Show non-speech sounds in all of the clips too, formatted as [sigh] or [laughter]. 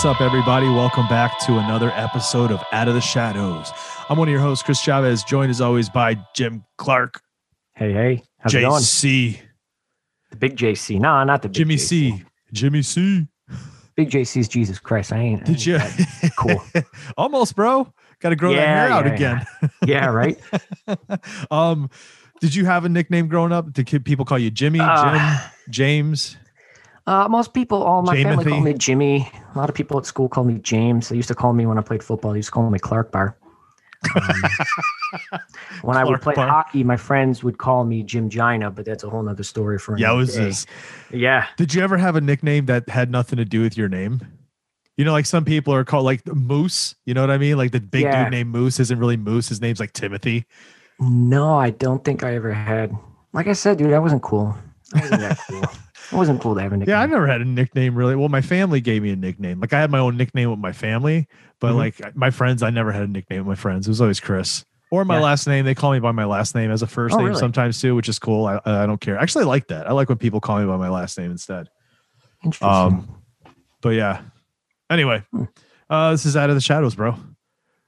What's up, everybody? Welcome back to another episode of Out of the Shadows. I'm one of your hosts, Chris Chavez, joined as always by Jim Clark, Hey, hey, how's it going? JC, The big JC. No, not the big Jimmy JC. C, Jimmy C. Big JC's Jesus Christ. I ain't. I Did ain't you? Cool. [laughs] Almost, bro. Got to grow that Yeah, hair out yeah, again. Yeah, right. [laughs] um, did you have a nickname growing up? Did people call you Jimmy, Uh, Jim, James? Uh, most people, all my family call me Jimmy. A lot of people at school call me James. They used to call me when I played football. They used to call me Clark Bar. Um, [laughs] when I would play Bar. hockey, my friends would call me Jim Gina, but that's a whole nother story for Yeah, another was day. this? Yeah. Did you ever have a nickname that had nothing to do with your name? You know, like some people are called like Moose. You know what I mean? Like the big Yeah. dude named Moose isn't really Moose. His name's like Timothy. No, I don't think I ever had. Like I said, dude, I wasn't cool. I wasn't that cool. [laughs] I wasn't cool to have a nickname. Yeah, I never had a nickname really. Well, my family gave me a nickname. Like I had my own nickname with my family, but Mhm. like my friends, I never had a nickname with my friends. It was always Chris or my Yeah. last name. They call me by my last name as a first Oh, name really? sometimes too, which is cool. I, I don't care. Actually, I like that. I like when people call me by my last name instead. Interesting. Um, but yeah. Anyway, Hmm. uh, this is out of the shadows, bro.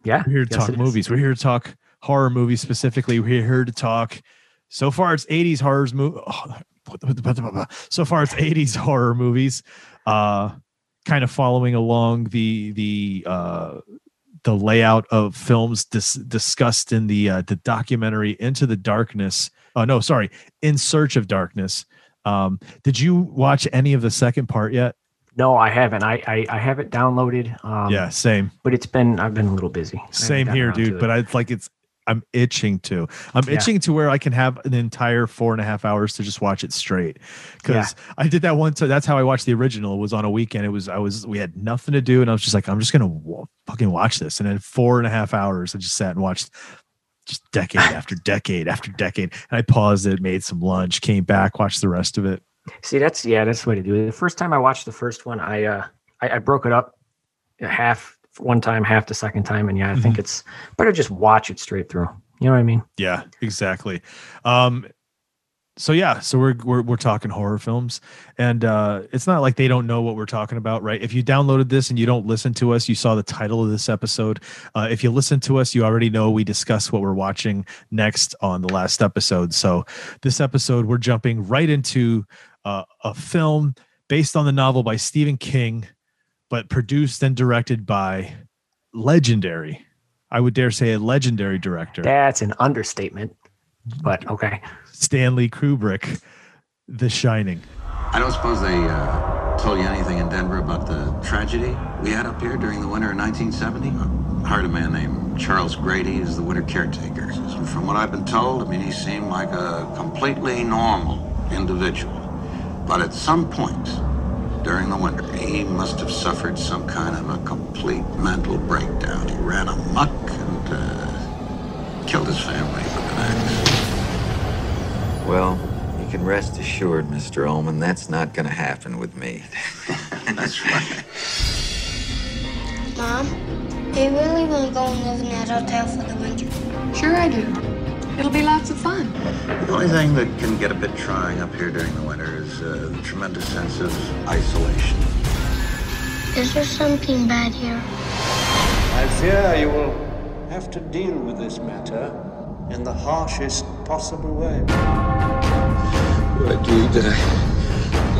yeah. We're here to yes, talk it is. movies. We're here to talk horror movies specifically. We're here to talk. So far, it's 80s horrors movie. So far, it's 80s horror movies. Uh, kind of following along the the uh, the layout of films dis- discussed in the uh, the documentary Into the Darkness. Oh no, sorry, In Search of Darkness. Um, did you watch any of the second part yet? No, I haven't. I I, I have it downloaded. Um, yeah, same. but it's been I've been a little busy. Same here, dude. But I it's like it's I'm itching to. I'm Yeah. itching to where I can have an entire four and a half hours to just watch it straight. Because I did that once. So that's how I watched the original. Was on a weekend. It was I was we had nothing to do, and I was just like, I'm just gonna wa- fucking watch this. And then four and a half hours, I just sat and watched just decade [laughs] after decade after decade. And I paused it, made some lunch, came back, watched the rest of it. see that's yeah that's the way to do it. The first time I watched the first one, I uh I, I broke it up in half one time, half the second time, and yeah, I Mm-hmm. think it's better just watch it straight through. You know what I mean? Yeah, exactly. Um, so yeah, so we're we're we're talking horror films, and uh, it's not like they don't know what we're talking about, right? If you downloaded this and you don't listen to us, you saw the title of this episode. Uh, if you listen to us, you already know we discuss what we're watching next on the last episode. So this episode, we're jumping right into uh, a film based on the novel by Stephen King, but produced and directed by legendary. I would dare say a legendary director. That's an understatement. But okay. Stanley Kubrick, The Shining. I don't suppose they uh, told you anything in Denver about the tragedy we had up here during the winter of 1970? I hired a man named Charles Grady as the winter caretaker. And from what I've been told, I mean, he seemed like a completely normal individual. But at some point during the winter, he must have suffered some kind of a complete mental breakdown. He ran amok and uh, killed his family with an axe. Well, you can rest assured, Mr. Ullman, that's not going to happen with me. [laughs] That's right. Mom, do you really want to go and live in that hotel for the winter? Sure I do. It'll be lots of fun. The only thing that can get a bit trying up here during the winter is uh, the tremendous sense of isolation. Is there something bad here? I fear you will have to deal with this matter in the harshest possible way. I do that.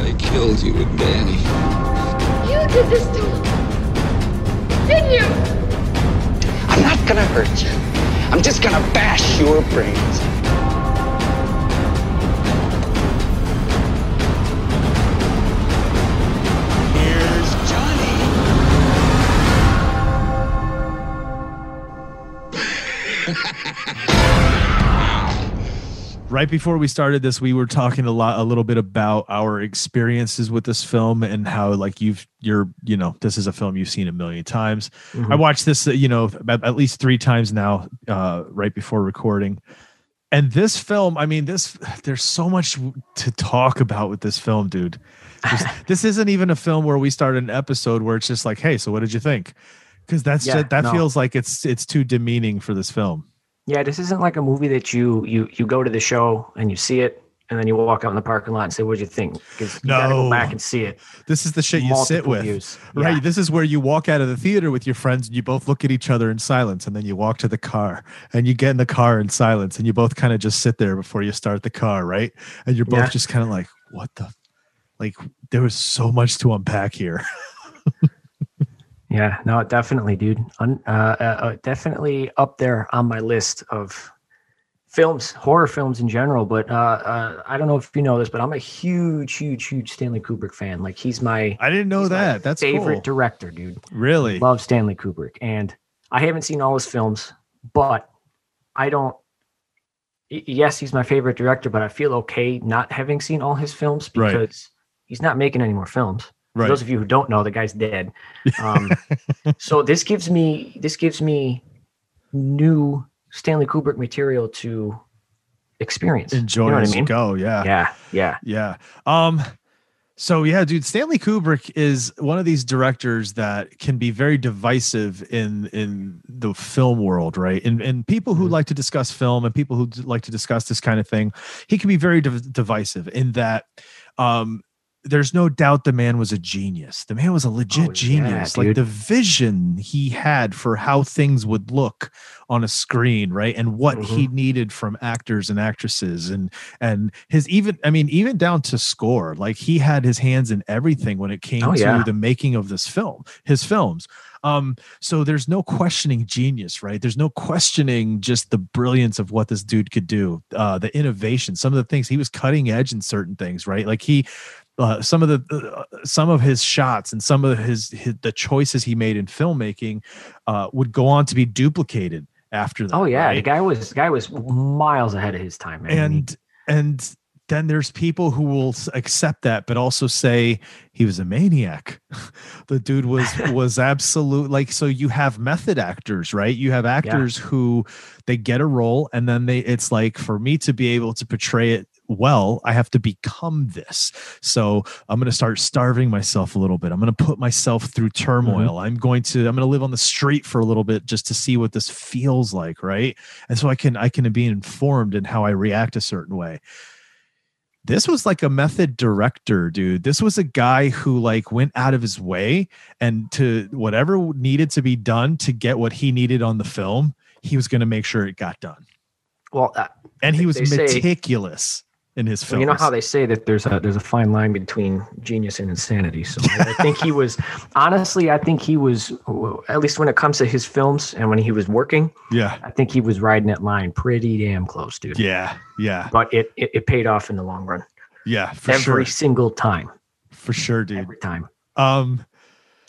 I killed you and Danny. You did this to me, Didn't you? I'm not gonna hurt you. I'm just gonna bash your brains. Right before we started this, we were talking a lot, a little bit about our experiences with this film and how, like, you've, you're, you know, this is a film you've seen a million times. Mhm. I watched this, you know, at, at least three times now, uh, right before recording. And this film, I mean, this, there's so much to talk about with this film, dude. [laughs] This isn't even a film where we start an episode where it's just like, hey, so what did you think? Because that's Yeah, just, that no. feels like it's it's too demeaning for this film. Yeah, this isn't like a movie that you you you go to the show and you see it and then you walk out in the parking lot and say, "What'd you think?" Because you gotta No. go back and see it. This is the shit you sit with. views. Right. Yeah. This is where you walk out of the theater with your friends and you both look at each other in silence and then you walk to the car and you get in the car in silence and you both kind of just sit there before you start the car, right? And you're both Yeah. just kind of like, what the like there was so much to unpack here. [laughs] Yeah, no, definitely, dude. Un, uh, uh, uh, definitely up there on my list of films, horror films in general. But uh, uh, I don't know if you know this, but I'm a huge, huge, huge Stanley Kubrick fan. Like he's my I didn't know that. That's favorite cool. director, dude. Really? Love Stanley Kubrick, and I haven't seen all his films, but I don't. Yes, he's my favorite director, but I feel okay not having seen all his films Right. because he's not making any more films. For those of you who don't know, the guy's dead. [laughs] Um, so this gives me this gives me new Stanley Kubrick material to experience. Enjoy you know what I mean? go. Yeah. Yeah, yeah. Yeah. Um so yeah, dude, Stanley Kubrick is one of these directors that can be very divisive in in the film world, right? And and people who like to discuss film and people who like to discuss this kind of thing, he can be very div- divisive in that um there's no doubt the man was a genius. The man was a legit Oh, yeah, genius. like the vision he had for how things would look on a screen, right? And what Mm-hmm. he needed from actors and actresses and and his even I mean even down to score. Like he had his hands in everything when it came Oh, to yeah. the making of this film, his films. Um so there's no questioning genius, right? There's no questioning just the brilliance of what this dude could do. Uh the innovation, some of the things he was cutting edge in certain things, right? Like he uh, some of the uh, some of his shots and some of his, his the choices he made in filmmaking uh, would go on to be duplicated after that. Oh yeah, the guy was the guy was miles ahead of his time, man. And and then there's people who will accept that but also say he was a maniac [laughs] the dude was [laughs] was absolute like so you have method actors right you have actors who they get a role and then they it's like for me to be able to portray it well i have to become this. So i'm going to start starving myself a little bit. I'm going to put myself through turmoil. I'm going to i'm going to live on the street for a little bit just to see what this feels like right? And so i can i can be informed in how i react a certain way. This was like a method director dude. This was a guy who like went out of his way and to whatever needed to be done to get what he needed on the film he was going to make sure it got done. Well, uh, and he was they say- meticulous in his well, you know how they say that there's a there's a fine line between genius and insanity. So I, think he [laughs] was honestly, I think he was at least when it comes to his films and when he was working, yeah I think he was riding that line pretty damn close, dude. yeah yeah But it it, it paid off in the long run. yeah for sure. Every sure single time, for sure dude every time. um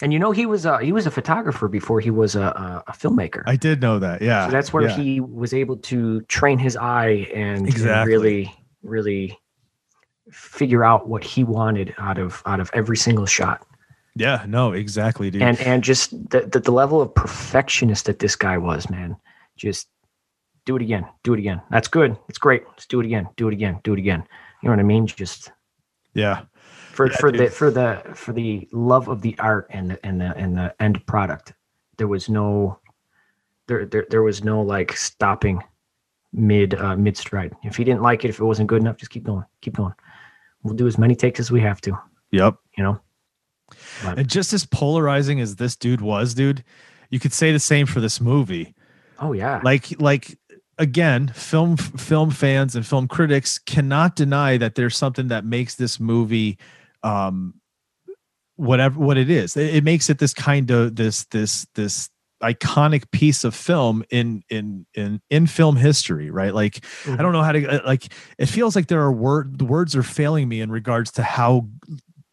And you know he was a he was a photographer before he was a a, filmmaker. i did know that yeah so that's where yeah. he was able to train his eye and, and really really figure out what he wanted out of out of every single shot. Yeah no exactly dude. And and just the, the the level of perfectionist that this guy was man. Just do it again do it again. That's good. It's great. Let's do it again do it again do it again. You know what i mean? Just yeah. for Yeah, for dude. the for the for the love of the art and the and the and the end product there was no there there, there was no like stopping mid uh, mid stride. If he didn't like it if it wasn't good enough just keep going keep going. We'll do as many takes as we have to yep. you know? But- and just as polarizing as this dude was dude you could say the same for this movie. Oh yeah. Like like again film film fans and film critics cannot deny that there's something that makes this movie um whatever what it is. It, it makes it this kind of this this this iconic piece of film in in in in film history right like i don't know how to uh, like it feels like there are word the words are failing me in regards to how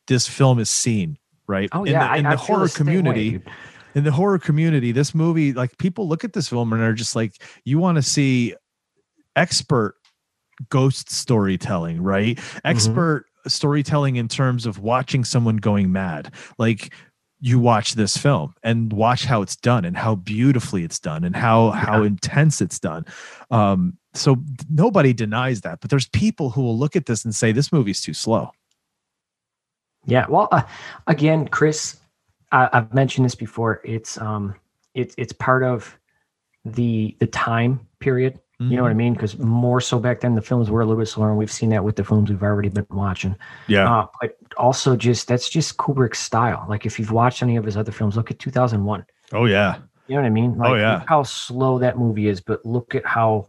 this film is seen right oh in yeah the, in I, the I horror way, community dude. in the horror community, this movie, like people look at this film and are just like, you want to see expert ghost storytelling, right? Expert storytelling in terms of watching someone going mad. Like you watch this film and watch how it's done and how beautifully it's done and how how intense it's done. Um, so nobody denies that, but there's people who will look at this and say this movie's too slow. Yeah. Well, uh, again, Chris, I, I've mentioned this before. It's um, it's it's part of the the time period. You know what I mean? Because more so back then, the films were a little bit slower, and we've seen that with the films we've already been watching. Yeah. Uh, but also, just that's just Kubrick's style. Like if you've watched any of his other films, look at 2001. Oh yeah. You know what I mean? Like, Oh, yeah. Look how slow that movie is, but look at how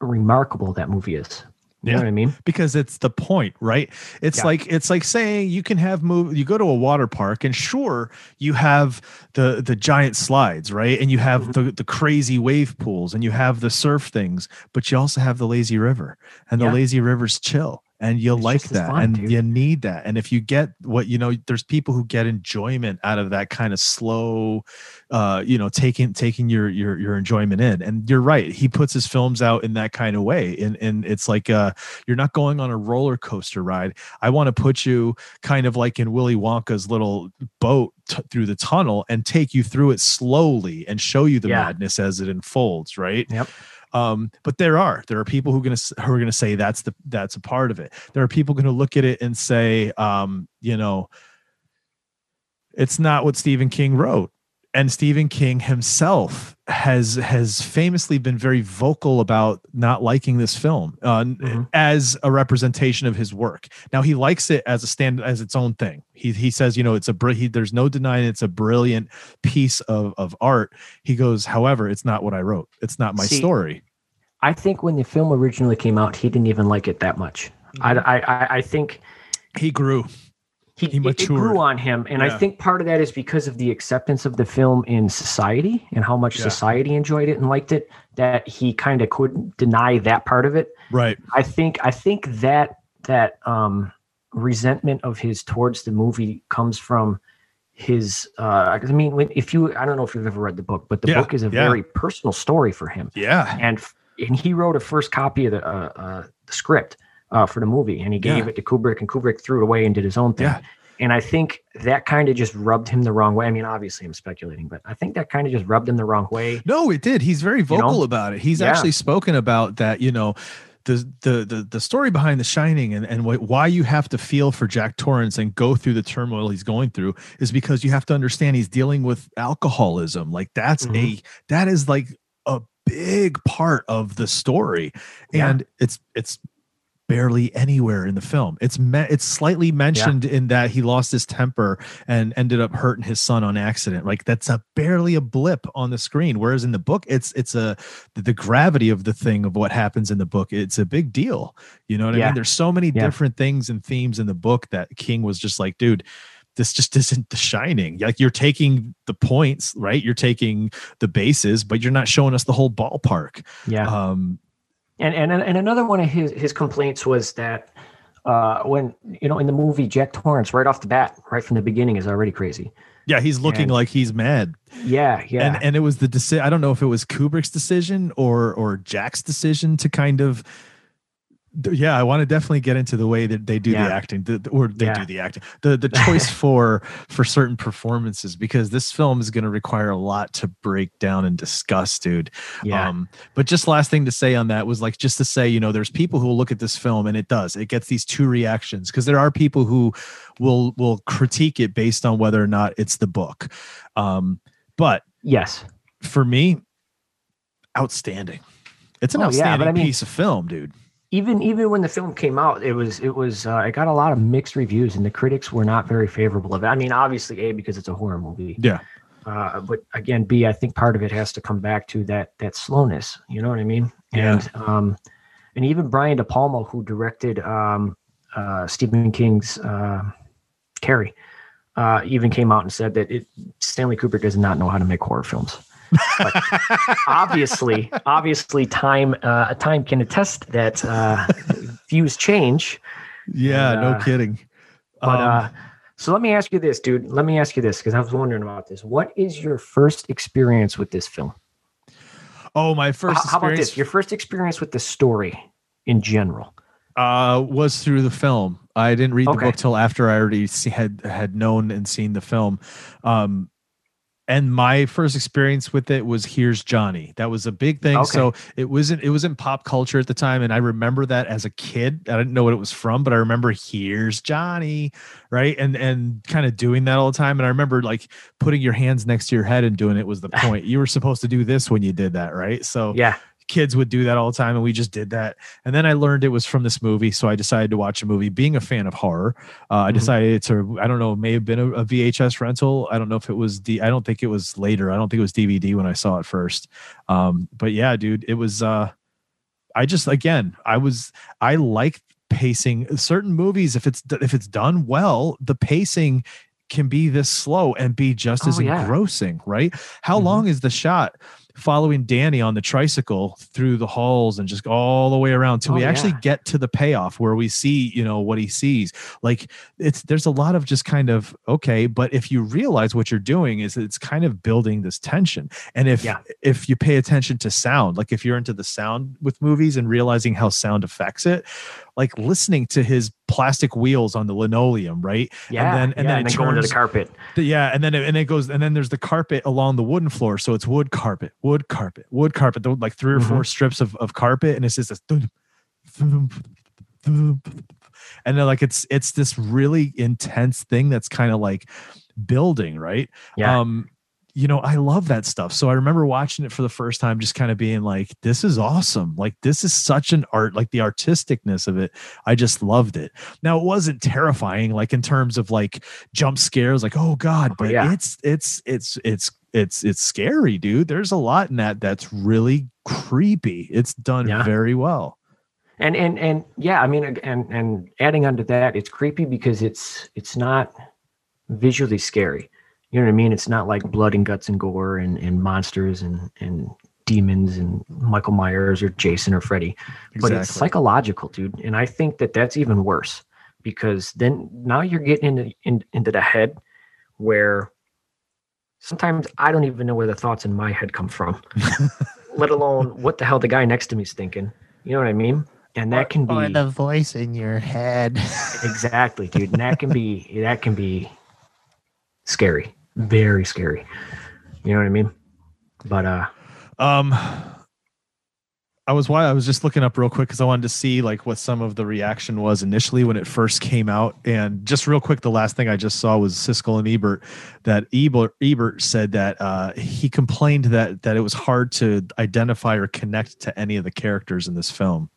remarkable that movie is. You know Yeah. what I mean? because it's the point right it's Yeah. like it's like saying you can have move you go to a water park and sure you have the the giant slides right and you have Mm-hmm. the the crazy wave pools and you have the surf things but you also have the lazy river and the Yeah. lazy river's chill and you like that fun, and dude. you need that and if you get what you know there's people who get enjoyment out of that kind of slow uh you know taking taking your your your enjoyment in and you're right he puts his films out in that kind of way and and it's like uh you're not going on a roller coaster ride i want to put you kind of like in willy wonka's little boat t- through the tunnel and take you through it slowly and show you the Yeah. madness as it unfolds right Yep. Um but there are there are people who are to who are to say that's the that's a part of it. There are people to look at it and say um you know it's not what stephen king wrote and stephen king himself has has famously been very vocal about not liking this film uh, n- Mhm. as a representation of his work. Now he likes it as a stand as its own thing. He he says you know it's a br- he, there's no denying it's a brilliant piece of of art. He goes however it's not what i wrote. It's not my See, story. I think when the film originally came out, he didn't even like it that much. I, I, I, I think he grew he, He it- it grew on him, and Yeah. I think part of that is because of the acceptance of the film in society and how much Yeah. society enjoyed it and liked it. That he kind of couldn't deny that part of it. right I think I think that that um, resentment of his towards the movie comes from his. Uh, I mean, when, if you, I don't know if you've ever read the book, but the Yeah, book is a very personal story for him yeah and and he wrote a first copy of the uh, uh, the script uh, for the movie, and he gave Yeah. it to Kubrick, and Kubrick threw it away and did his own thing. Yeah. And I think that kind of just rubbed him the wrong way. I mean, obviously, I'm speculating, but I think that kind of just rubbed him the wrong way. No, it did. He's very know? vocal about it. He's Yeah. actually spoken about that. You know, the the the the story behind The Shining and and wh- why you have to feel for Jack Torrance and go through the turmoil he's going through is because you have to understand he's dealing with alcoholism. Like that's Mhm. a that is like a big part of the story, Yeah. and it's it's barely anywhere in the film. It's me- it's slightly mentioned in that he lost his temper and ended up hurting his son on accident. Like that's a barely a blip on the screen. Whereas in the book, it's it's a the, gravity of the thing of what happens in the book. It's a big deal. You know what I mean? There's so many Yeah. different things and themes in the book that King was just like, dude. This just isn't the shining. Like you're taking the points, right? You're taking the bases, but you're not showing us the whole ballpark. Yeah. Um, And and and another one of his his complaints was that uh, when you know in the movie Jack Torrance right off the bat, right from the beginning, is already crazy. yeah, he's looking And- like he's mad. Yeah, yeah. and and it was the decision. I don't know if it was Kubrick's decision or or Jack's decision to kind of. Yeah, I want to definitely get into the way that they do Yeah. the acting, the, the- or they Yeah. do the acting, the the choice for for certain performances because this film is going to require a lot to break down and discuss, dude. yeah. Um, but just last thing to say on that was like just to say, you know, there's people who will look at this film and it does, it gets these two reactions because there are people who will will critique it based on whether or not it's the book. Um, but yes. for me, outstanding. It's an Oh, yeah, outstanding I mean- piece of film, dude. Even even when the film came out, it was it was uh, it got a lot of mixed reviews, and the critics were not very favorable of it. I mean, obviously, a because it's a horror movie, Yeah. uh, but again, b I think part of it has to come back to that that slowness. You know what I mean? Yeah. And um, and even Brian De Palma, who directed um, uh, Stephen King's uh, Carrie, uh, even came out and said that it Stanley Kubrick does not know how to make horror films. Obviously, obviously, time uh, time can attest that uh, views change. Yeah, And, no uh, kidding. But Um, uh, so let me ask you this, dude. Let me ask you this because I was wondering about this. What is your first experience with this film? oh, my first How, how about this? Your first experience with the story. in general? Uh, was through the film. I didn't read the book till after I already see, had had known and seen the film. Um, and my first experience with it was "Here's Johnny." That was a big thing. Okay. So it wasn't it was in pop culture at the time, and I remember that as a kid. I didn't know what it was from, but I remember "Here's Johnny," right, and and kind of doing that all the time. And I remember like putting your hands next to your head and doing it was the [laughs] point. You were supposed to do this when you did that, right? So Yeah. Kids would do that all the time and we just did that. And then i learned it was from this movie so i decided to watch a movie. Being a fan of horror uh, i Mhm. decided to i don't know it may have been a, a vhs rental. I don't know if it was d i don't think it was later. I don't think it was dvd when i saw it first. Um, but yeah dude it was uh i just again i was i like pacing. Certain movies if it's if it's done well the pacing can be this slow and be just as Oh, yeah. engrossing right? How Mhm. long is the shot following Danny on the tricycle through the halls and just all the way around till Oh, we actually yeah. get to the payoff where we see, you know, what he sees. Like it's there's a lot of just kind of okay, but if you realize what you're doing is it's kind of building this tension. And if Yeah. if you pay attention to sound, like if you're into the sound with movies and realizing how sound affects it, like listening to his plastic wheels on the linoleum, right? Yeah. and then and yeah, then and it then going to the carpet. the- yeah, and then it, and it goes, and then there's the carpet along the wooden floor, so it's wood carpet, wood carpet, wood carpet, the- like 3 or four strips of, of carpet, and it's just this, and then like it's it's this really intense thing that's kind of like building, right? Yeah. Um, you know, I love that stuff. So I remember watching it for the first time, just kind of being like, this is awesome. Like, this is such an art, like the artisticness of it. I just loved it. Now, it wasn't terrifying, like in terms of like jump scares, like, oh God, oh, but yeah. it's, it's, it's, it's, it's, it's scary, dude. There's a lot in that that's really creepy. It's done Yeah. very well. and and and yeah i mean and and adding onto that it's creepy because it's it's not visually scary you know what i mean? It's not like blood and guts and gore and and monsters and and demons and michael myers or jason or freddy but it's psychological dude. And i think that that's even worse because then now you're getting into in, into the head where sometimes i don't even know where the thoughts in my head come from [laughs] let alone what the hell the guy next to me's thinking. You know what i mean? And that can be Or the voice in your head. exactly dude. And that can be that can be scary very scary you know what i mean but uh Um, I was why I was just looking up real quick because I wanted to see like what some of the reaction was initially when it first came out. And just real quick, the last thing I just saw was Siskel and Ebert that Ebert, Ebert said that uh, he complained that that it was hard to identify or connect to any of the characters in this film.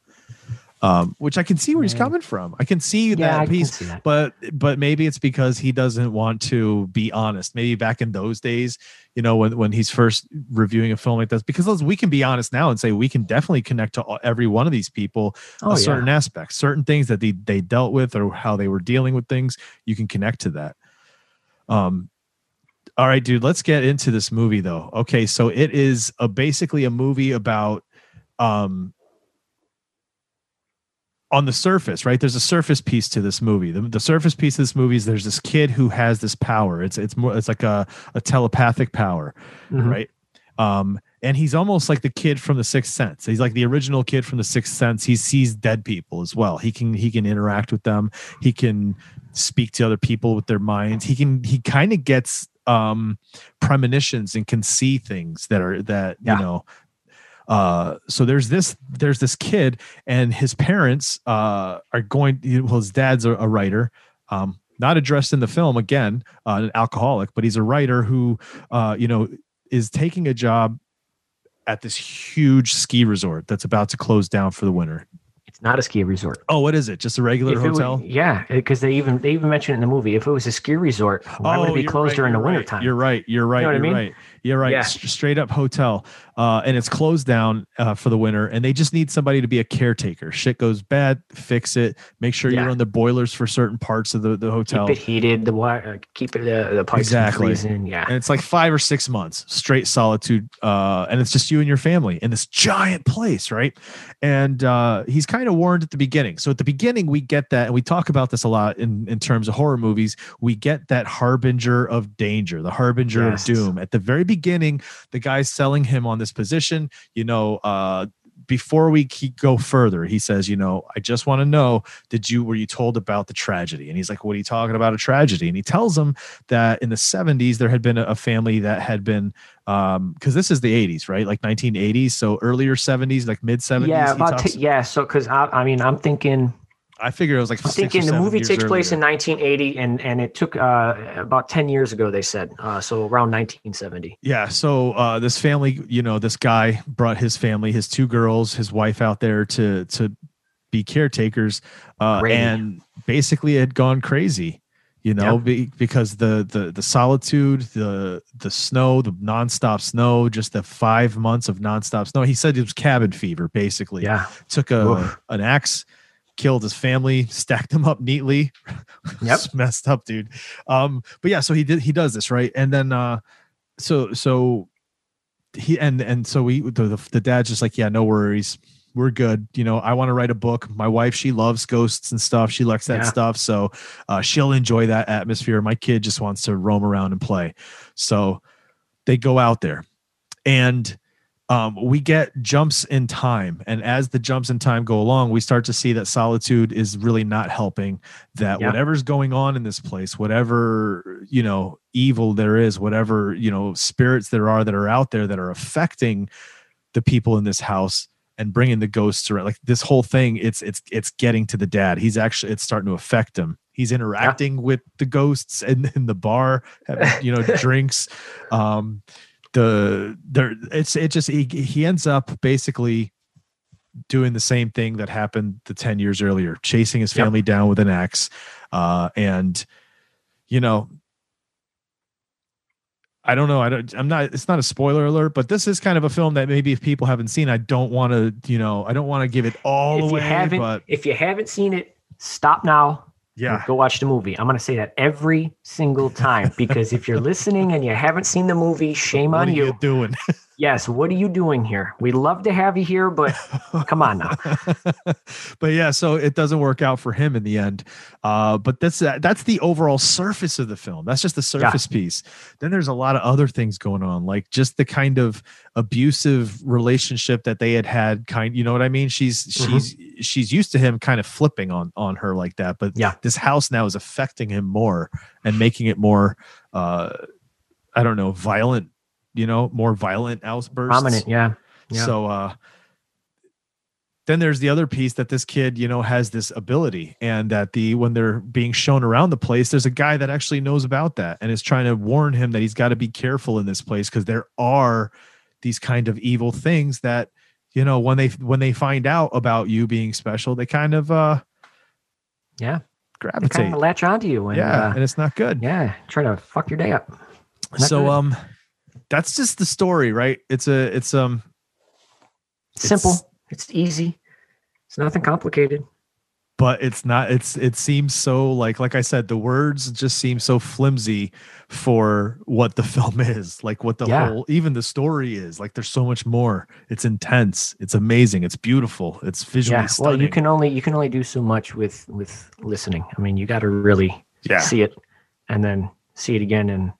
Um, which I can see where he's coming from. I can see Yeah, that I piece, see that. but but maybe it's because he doesn't want to be honest. Maybe back in those days, you know, when when he's first reviewing a film like this, because we can be honest now and say we can definitely connect to all, every one of these people Oh, a yeah. certain aspect, certain things that they they dealt with or how they were dealing with things. You can connect to that. Um, all right, dude, let's get into this movie though. Okay, so it is a basically a movie about um on the surface, right? There's a surface piece to this movie. The, the surface piece of this movie is there's this kid who has this power. It's it's more it's like a, a telepathic power, Mhm. right? Um, and he's almost like the kid from the Sixth Sense. He's like the original kid from the Sixth Sense. He sees dead people as well. He can he can interact with them. He can speak to other people with their minds. He can he kind of gets um premonitions and can see things that are that Yeah. you know uh so there's this there's this kid and his parents uh are going well his dad's a, a writer um not addressed in the film again uh, an alcoholic but he's a writer who uh you know is taking a job at this huge ski resort that's about to close down for the winter it's not a ski resort oh what is it just a regular If hotel yeah because they even they even mentioned it in the movie if it was a ski resort why would it be Oh, closed right, during the right, time You're right. You're right. You know what I you're mean? right. You're right. Yeah. S- straight up hotel, uh, and it's closed down uh, for the winter, and they just need somebody to be a caretaker. Shit goes bad, fix it. Make sure you Yeah. run the boilers for certain parts of the, the hotel. keep it heated the water uh, keep it uh, the pipes Exactly. freezing yeah and it's like five or six months straight solitude uh and it's just you and your family in this giant place right and uh he's kind of warned at the beginning so at the beginning we get that and we talk about this a lot in in terms of horror movies we get that harbinger of danger the harbinger Yes. of doom at the very beginning the guy's selling him on this position you know uh before we keep, go further, he says, you know, I just want to know, did you were you told about the tragedy? And he's like, what are you talking about a tragedy? And he tells him that in the 70s there had been a, family that had been um because this is the 80s, right? Like 1980s, so earlier 70s, like mid 70s. Yeah, t- yeah. So because I, I mean, I'm thinking, I figure it was like I'm thinking the movie takes place in 1980, and and it took uh, about 10 years ago. They said uh, so around 1970. Yeah. So uh, this family, you know, this guy brought his family, his two girls, his wife out there to to be caretakers, uh, and basically it had gone crazy. You know, Yep. be, because the the the solitude, the the snow, the nonstop snow, just the five months of nonstop snow. He said it was cabin fever, basically. Yeah. Took a Oof. an axe, killed his family, stacked them up neatly. [laughs] Yep. Messed up, dude. Um, but yeah, so he did he does this, right? And then uh so so he and and so we the, the, dad's just like yeah no worries we're good you know i want to write a book my wife she loves ghosts and stuff she likes that Yeah. stuff so uh, she'll enjoy that atmosphere my kid just wants to roam around and play so they go out there and um, we get jumps in time. And as the jumps in time go along we start to see that solitude is really not helping that Yeah. whatever's going on in this place whatever you know evil there is whatever you know spirits there are that are out there that are affecting the people in this house and bringing the ghosts around like this whole thing it's it's it's getting to the dad. He's actually it's starting to affect him. He's interacting with the ghosts in, in the bar having you know [laughs] drinks. Um the there it's it just he, he ends up basically doing the same thing that happened the 10 years earlier chasing his Yep. family down with an axe uh and you know I don't know. I don't. I'm not. It's not a spoiler alert, but this is kind of a film that maybe if people haven't seen, I don't want to. You know, I don't want to give it all if away. you haven't, but if you haven't seen it, stop now. Yeah, Go watch the movie. I'm going to say that every single time because if you're listening and you haven't seen the movie, shame what on are you. you doing? [laughs] Yes, what are you doing here? We'd love to have you here, but [laughs] come on now. but yeah, so it doesn't work out for him in the end. Uh, but that's that's the overall surface of the film. That's just the surface piece. Then there's a lot of other things going on, like just the kind of abusive relationship that they had had. Kind, you know what I mean? She's Mhm. she's she's used to him kind of flipping on on her like that, but Yeah. this house now is affecting him more and making it more. Uh, I don't know, violent. You know, more violent outbursts. Prominent, yeah. Yeah. So uh then there's the other piece that this kid, you know, has this ability and that the when they're being shown around the place, there's a guy that actually knows about that and is trying to warn him that he's got to be careful in this place because there are these kind of evil things that you know when they when they find out about you being special, they kind of uh Yeah. They gravitate. kind of latch onto you and yeah, uh, and it's not good. yeah, try to fuck your day up. Not so good. um that's just the story, right? It's a it's um simple. it's- It's easy. It's nothing complicated. but it's not it's it seems so like like i said the words just seem so flimsy for what the [laughs] film is like what the Yeah. whole even the story is like there's so much more it's intense it's amazing it's beautiful it's visually yeah. stunning Well, you can only you can only do so much with with listening. I mean, you got to really yeah see it and then see it again and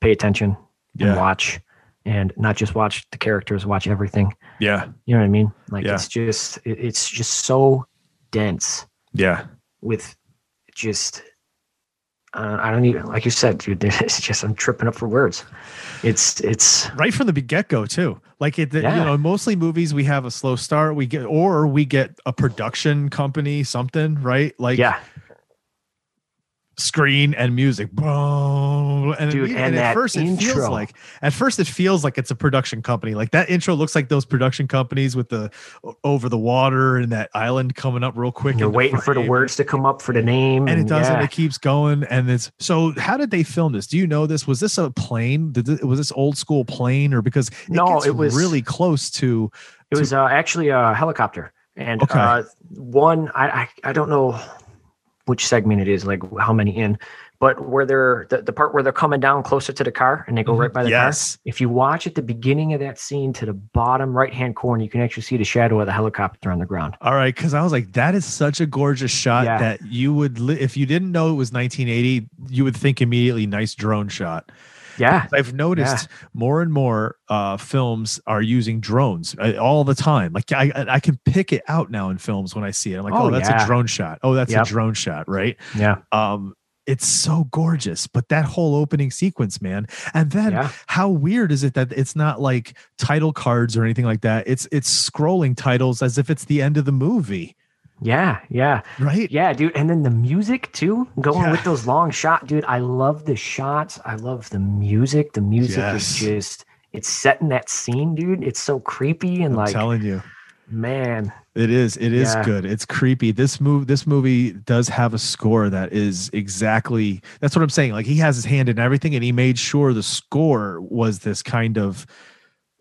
pay attention and Yeah. watch and not just watch the characters, watch everything. yeah You know what I mean? Like Yeah. it's just it, it's just so dense yeah with just uh, I don't even like you said, dude. [laughs] It's just I'm tripping up for words. It's it's right from the get-go too like it you Yeah. know mostly movies we have a slow start we get or we get a production company something right like yeah, screen and music. Boom. And, Dude, it- and at that first it feels like at first it feels like it's a production company. Like that intro looks like those production companies with the over the water and that island coming up real quick you're waiting for the words to come up for the name, and it doesn't yeah. it keeps going and it's so how did they film this? Do you know this? Was this a plane? Did it, was this old school plane? Or because it No, it was- really close to It was uh, actually a helicopter, and Okay. uh, one I, I I don't know which segment it is, like how many in, but where they're the, the part where they're coming down closer to the car and they go right by the Mm-hmm. Yes. car. If you watch at the beginning of that scene to the bottom right hand corner, you can actually see the shadow of the helicopter on the ground. All right, because I was like, that is such a gorgeous shot Yeah. that you would, li- if you didn't know it was 1980, you would think immediately nice drone shot. Yeah. [laughs] I've noticed more and more uh, films are using drones uh, all the time. Like I, I I can pick it out now in films when I see it. I'm like, oh, Oh, that's yeah. a drone shot. Oh, that's Yep. a drone shot, right? Yeah. Um, it's so gorgeous, but that whole opening sequence, man, and then Yeah. how weird is it that it's not like title cards or anything like that? It's it's scrolling titles as if it's the end of the movie, Yeah, yeah, right? yeah, dude. And then the music too, going Yeah. with those long shot, dude. I love the shots. I love the music. The music Yes. is just it's setting that scene, dude. It's so creepy and I'm like, telling you. man, It is. It is Yeah. good. It's creepy. This move. This movie does have a score that is exactly. That's what I'm saying. Like he has his hand in everything, and he made sure the score was this kind of.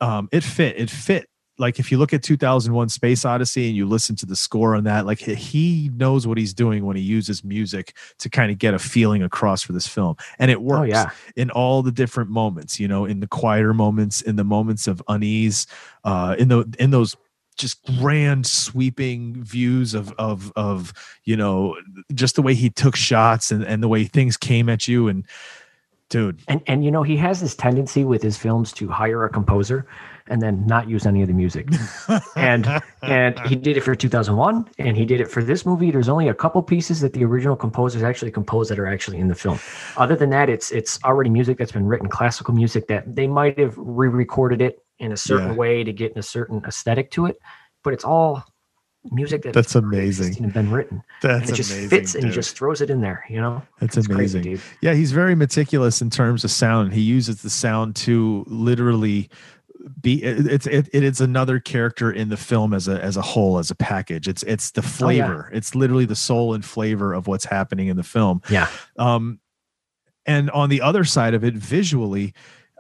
Um, it fit. It fit. Like if you look at 2001: Space Odyssey and you listen to the score on that, like he- knows what he's doing when he uses music to kind of get a feeling across for this film, and it works oh yeah, in all the different moments you know in the quieter moments in the moments of unease uh in the in those just grand sweeping views of of of you know just the way he took shots and and the way things came at you. And dude. And and you know he has this tendency with his films to hire a composer and then not use any of the music and and he did it for 2001 and he did it for this movie there's only a couple pieces that the original composers actually composed that are actually in the film other than that it's it's already music that's been written classical music that they might have re-recorded it in a certain Yeah. way to get in a certain aesthetic to it but it's all music that That's amazing. and been written that's and it just amazing fits and he just throws it in there you know That's It's amazing. crazy, dude. Yeah, he's very meticulous in terms of sound. He uses the sound to literally be it's it, it is another character in the film as a as a whole as a package. It's it's the Oh, yeah. flavor. It's literally the soul and flavor of what's happening in the film. yeah Um and on the other side of it visually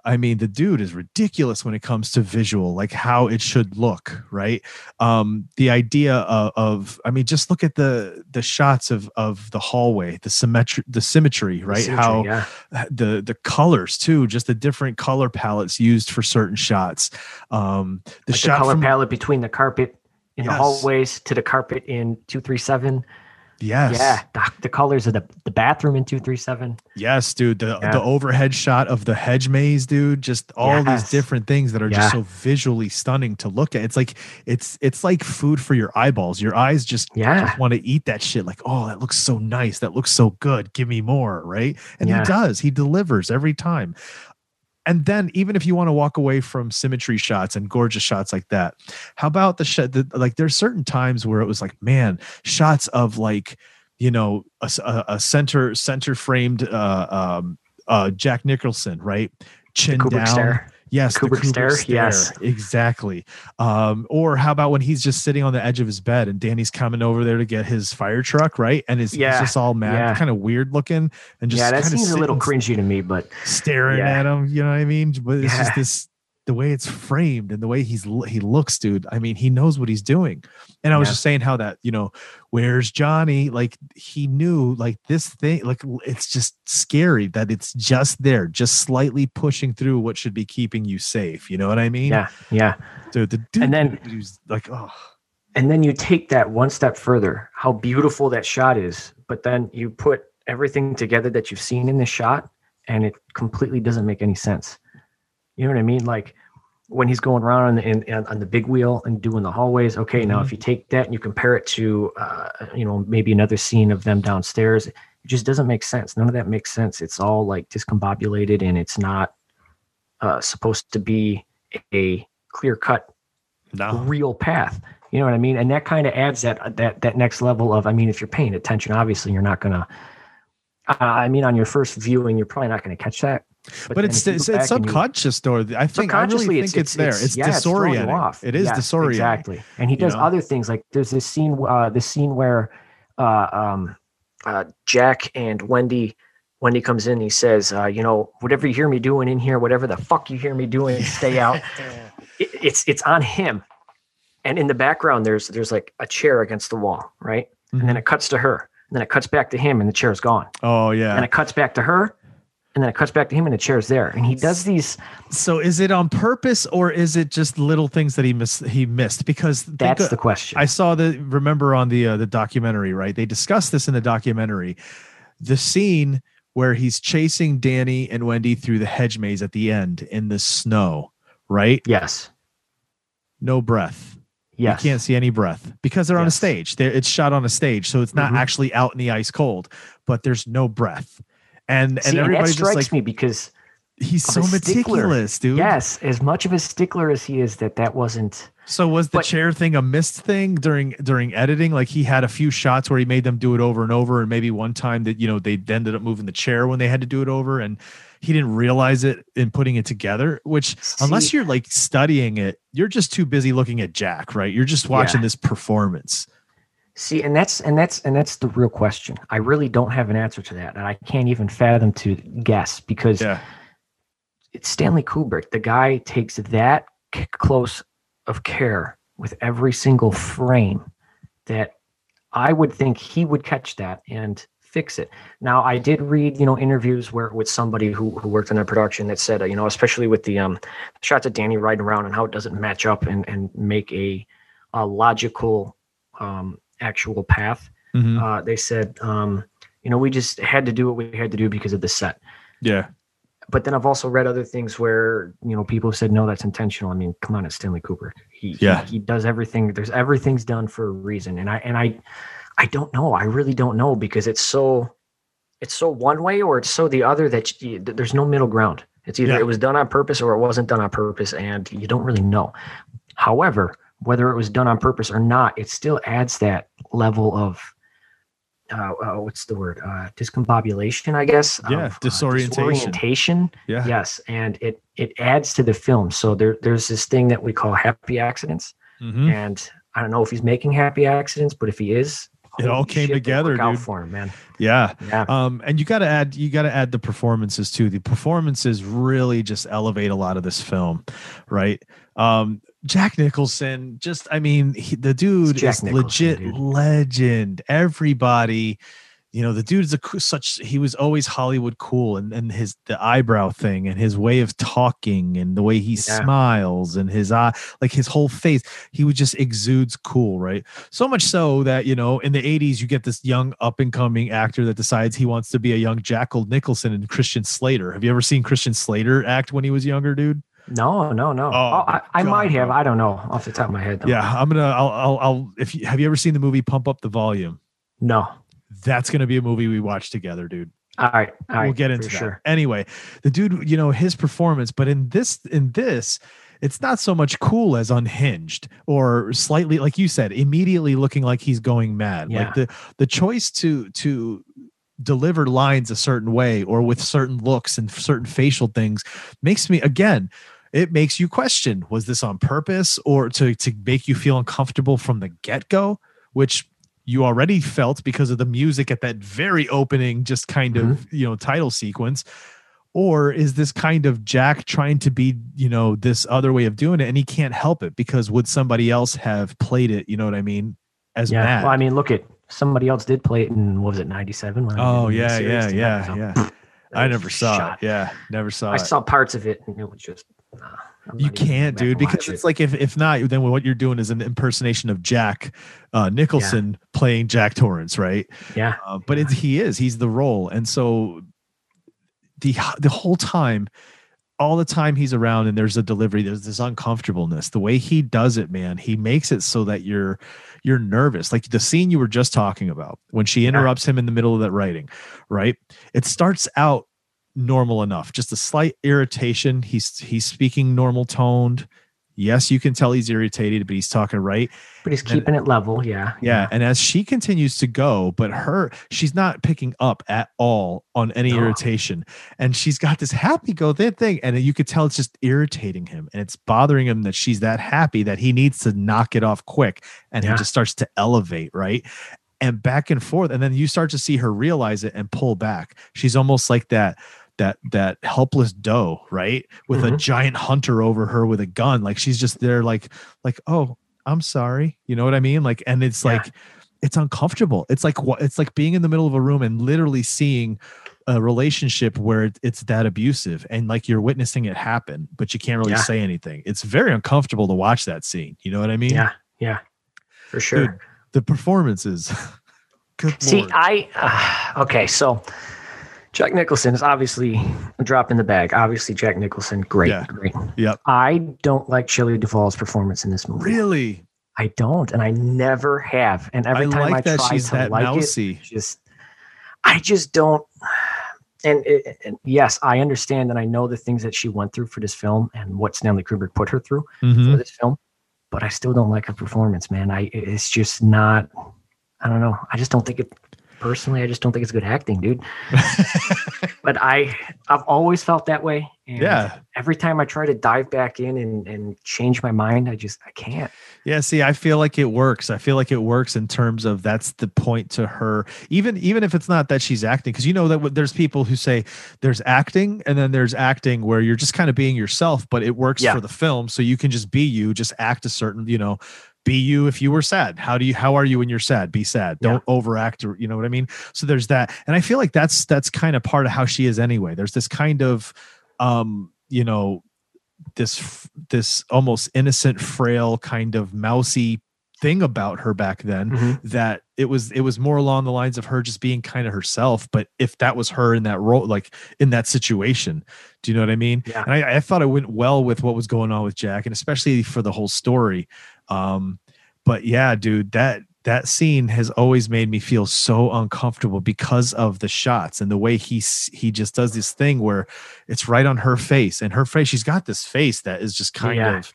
I mean, the dude is ridiculous when it comes to visual, like how it should look, right? Um, the idea of, of, I mean, just look at the the shots of of the hallway, the symmetry, the symmetry, right? Symmetry, how yeah. the the colors too, just the different color palettes used for certain shots. Um, the like the shot color from palette between the carpet in the hallways to the carpet in 237 yes, yeah the, the colors of the, the bathroom in 237 Yes, dude. The Yeah. the overhead shot of the hedge maze, dude. Just all these different things that are Yeah. just so visually stunning to look at. It's like it's it's like food for your eyeballs. Your eyes just, Yeah. want to eat that shit. Like, oh, that looks so nice. That looks so good. Give me more, right? And Yeah. he does. He delivers every time. And then even if you want to walk away from symmetry shots and gorgeous shots like that, how about the shot? The, like there's certain times where it was like, man, shots of like you know a center center framed uh um uh jack nicholson right chin down stare. Yes Kubrick the stare, yes. exactly um or how about when he's just sitting on the edge of his bed and danny's coming over there to get his fire truck right and is Yeah, he's just all mad yeah. kind of weird looking and just yeah that seems a little cringy to me but staring Yeah. at him. You know what I mean? But it's just this the way it's framed and the way he's he looks, dude. I mean, he knows what he's doing. And I was Yeah. just saying how that you know, where's Johnny? Like he knew like this thing. Like it's just scary that it's just there, just slightly pushing through what should be keeping you safe. You know what I mean? yeah yeah Dude, the dude, And then- he was like, oh, and then you take that one step further how beautiful that shot is but then you put everything together that you've seen in this shot and it completely doesn't make any sense you know what i mean like when he's going around on the, in, in- on the big wheel and doing the hallways okay now if you take that and you compare it to uh, you know maybe another scene of them downstairs it just doesn't make sense none of that makes sense it's all like discombobulated and it's not uh, supposed to be a clear cut no, real path. You know what I mean? And that kind of adds that that that next level of. I mean, if you're paying attention, obviously you're not gonna. Uh, I mean, on your first viewing, you're probably not going to catch that. But, then it's it's, it's back you- subconscious though. I think I really think it's, there. It's, yeah, throwing you disorienting. off. It is Yes, disorienting. Exactly. And he you does know? other things like there's this scene, uh, this scene where uh, um, uh, Jack and Wendy. Wendy comes in. He says, uh, "You know, whatever you hear me doing in here, whatever the fuck you hear me doing, stay out." [laughs] it, it's it's on him, and in the background, there's there's like a chair against the wall, right? And Mm-hmm. then it cuts to her, and then it cuts back to him, and the chair's gone. Oh yeah. And it cuts back to her, and then it cuts back to him, and the chair's there. And he does these. So is it on purpose or is it just little things that he missed? He missed because That's of- the question. I saw the remember on the uh, the documentary right. They discussed this in the documentary. The scene where he's chasing Danny and Wendy through the hedge maze at the end in the snow, right? Yes. No breath. Yes. You can't see any breath because they're on a stage. They're, it's shot on a stage, so it's not Mhm. actually out in the ice cold, but there's no breath. And See, and and that everybody's just strikes like me because he's so a stickler. meticulous, dude. yes, as much of a stickler as he is, that that wasn't. So was the But- chair thing a missed thing during during editing? Like he had a few shots where he made them do it over and over, and maybe one time that you know they ended up moving the chair when they had to do it over, and he didn't realize it in putting it together. Which, unless you're like studying it, you're just too busy looking at Jack, right? You're just watching Yeah. this performance. See, and that's and that's and that's the real question. I really don't have an answer to that, and I can't even fathom to guess because Yeah, it's Stanley Kubrick. The guy takes that c- close of care with every single frame that I would think he would catch that and fix it. Now, I did read, you know, interviews where with somebody who, who worked on the production that said, uh, you know, especially with the um, shots of Danny riding around and how it doesn't match up and, and make a, a logical um, actual path. Mhm. Uh, they said, um, you know, we just had to do what we had to do because of the set yeah, but then I've also read other things where you know people have said no, that's intentional. I mean, come on, it's Stanley Kubrick. He Yeah. he, he does everything. There's everything's done for a reason, and I and I I don't know. I really don't know because it's so it's so one way or it's so the other that you, there's no middle ground. It's either Yeah. it was done on purpose or it wasn't done on purpose, and you don't really know. However, whether it was done on purpose or not, it still adds that level of uh, uh, what's the word? Uh, discombobulation, I guess. Yeah, of, uh, disorientation. disorientation. yeah, Yes, and it it adds to the film. So there there's this thing that we call happy accidents, Mhm. and I don't know if he's making happy accidents, but if he is, It all came shit, together, dude. for him, man. yeah. Yeah, Um, and you got to add you got to add the performances too. The performances really just elevate a lot of this film, right? Um, Jack Nicholson, just I mean, he, the dude is Nicholson, legit dude. legend. Everybody, you know, the dude's a coo- such he was always Hollywood cool, and and his the eyebrow thing and his way of talking and the way he Yeah. smiles and his eye, like his whole face, he would just exudes cool, right? So much so that you know, in the '80s, you get this young up and coming actor that decides he wants to be a young Jack Nicholson and Christian Slater. Have you ever seen Christian Slater act when he was younger, dude? No, no, no. Oh, Oh, I, I might have. I don't know off the top of my head. Though. Yeah, I'm gonna. I'll. I'll. I'll if you have you ever seen the movie Pump Up the Volume? No. That's gonna be a movie we watch together, dude. All right. All right. we'll get into that. sure. Anyway, the dude, you know, his performance, but in this, in this, it's not so much cool as unhinged or slightly, like you said, immediately looking like he's going mad. Yeah. Like the the choice to to deliver lines a certain way or with certain looks and certain facial things makes me again it makes you question was this on purpose or to to make you feel uncomfortable from the get-go? Which you already felt because of the music at that very opening just kind of mm-hmm. you know title sequence. Or is this kind of jack trying to be you know this other way of doing it and he can't help it because would somebody else have played it? You know what i mean? As Yeah. Well, I mean, look at somebody else did play it in what was it, '97? oh yeah yeah yeah yeah i never saw it yeah never saw I it saw parts of it, and it was just. nah, you can't, dude, because it. it's like if if not, then what you're doing is an impersonation of Jack uh, Nicholson playing Jack Torrance, right? Yeah. Uh, but it's he is he's the role, and so the the whole time, all the time he's around, and there's a delivery, there's this uncomfortableness. The way he does it, man, he makes it so that you're you're nervous. Like the scene you were just talking about when she interrupts him in the middle of that writing, right? It starts out normal enough, just a slight irritation. He's he's speaking normal toned. Yes, you can tell he's irritated, but he's talking right. But he's And- keeping it level. Yeah. Yeah, and as she continues to go, but her she's not picking up at all on any No. irritation, and she's got this happy go that thing, and you could tell it's just irritating him, and it's bothering him that she's that happy that he needs to knock it off quick, and Yeah. he just starts to elevate right, and back and forth, and then you start to see her realize it and pull back. She's almost like that that that helpless doe right with a Mhm. giant hunter over her with a gun like she's just there like like oh i'm sorry you know what i mean like and it's Yeah. like it's uncomfortable it's like what it's like being in the middle of a room and literally seeing a relationship where it- it's that abusive and like you're witnessing it happen but you can't really Yeah. say anything it's very uncomfortable to watch that scene you know what i mean Yeah. Yeah. For sure. Dude, the performances [laughs] good See, lord I uh, okay. So Jack Nicholson is obviously a drop in the bag. Obviously, Jack Nicholson, great, Yeah. great. Yep. I don't like Shelley Duvall's performance in this movie. Really? I don't, and I never have. And every I time like I that try to like mousy. it, just I just don't. And, it, and yes, I understand, and I know the things that she went through for this film and what Stanley Kubrick put her through Mhm. for this film. But I still don't like her performance, man. I it's just not. I don't know. I just don't think it. Personally, I just don't think it's good acting, dude. [laughs] but I, I've always felt that way. And Yeah. Every time I try to dive back in and, and change my mind, I just I can't. Yeah, see, I feel like it works. I feel like it works in terms of that's the point to her. Even even if it's not that she's acting, because you know that there's people who say there's acting and then there's acting where you're just kind of being yourself, but it works Yeah. for the film, so you can just be you, just act a certain, you know, be you if you were sad. How do you how are you when you're sad? Be sad. Don't overact or you know what I mean? So there's that. And I feel like that's that's kind of part of how she is anyway. There's this kind of um, you know, this this almost innocent frail kind of mousy thing about her back then Mhm. that it was it was more along the lines of her just being kind of herself but if that was her in that role like in that situation do you know what i mean Yeah. and I, I thought it went well with what was going on with jack and especially for the whole story um but yeah dude that that scene has always made me feel so uncomfortable because of the shots and the way he he just does this thing where it's right on her face and her face she's got this face that is just kind Yeah. of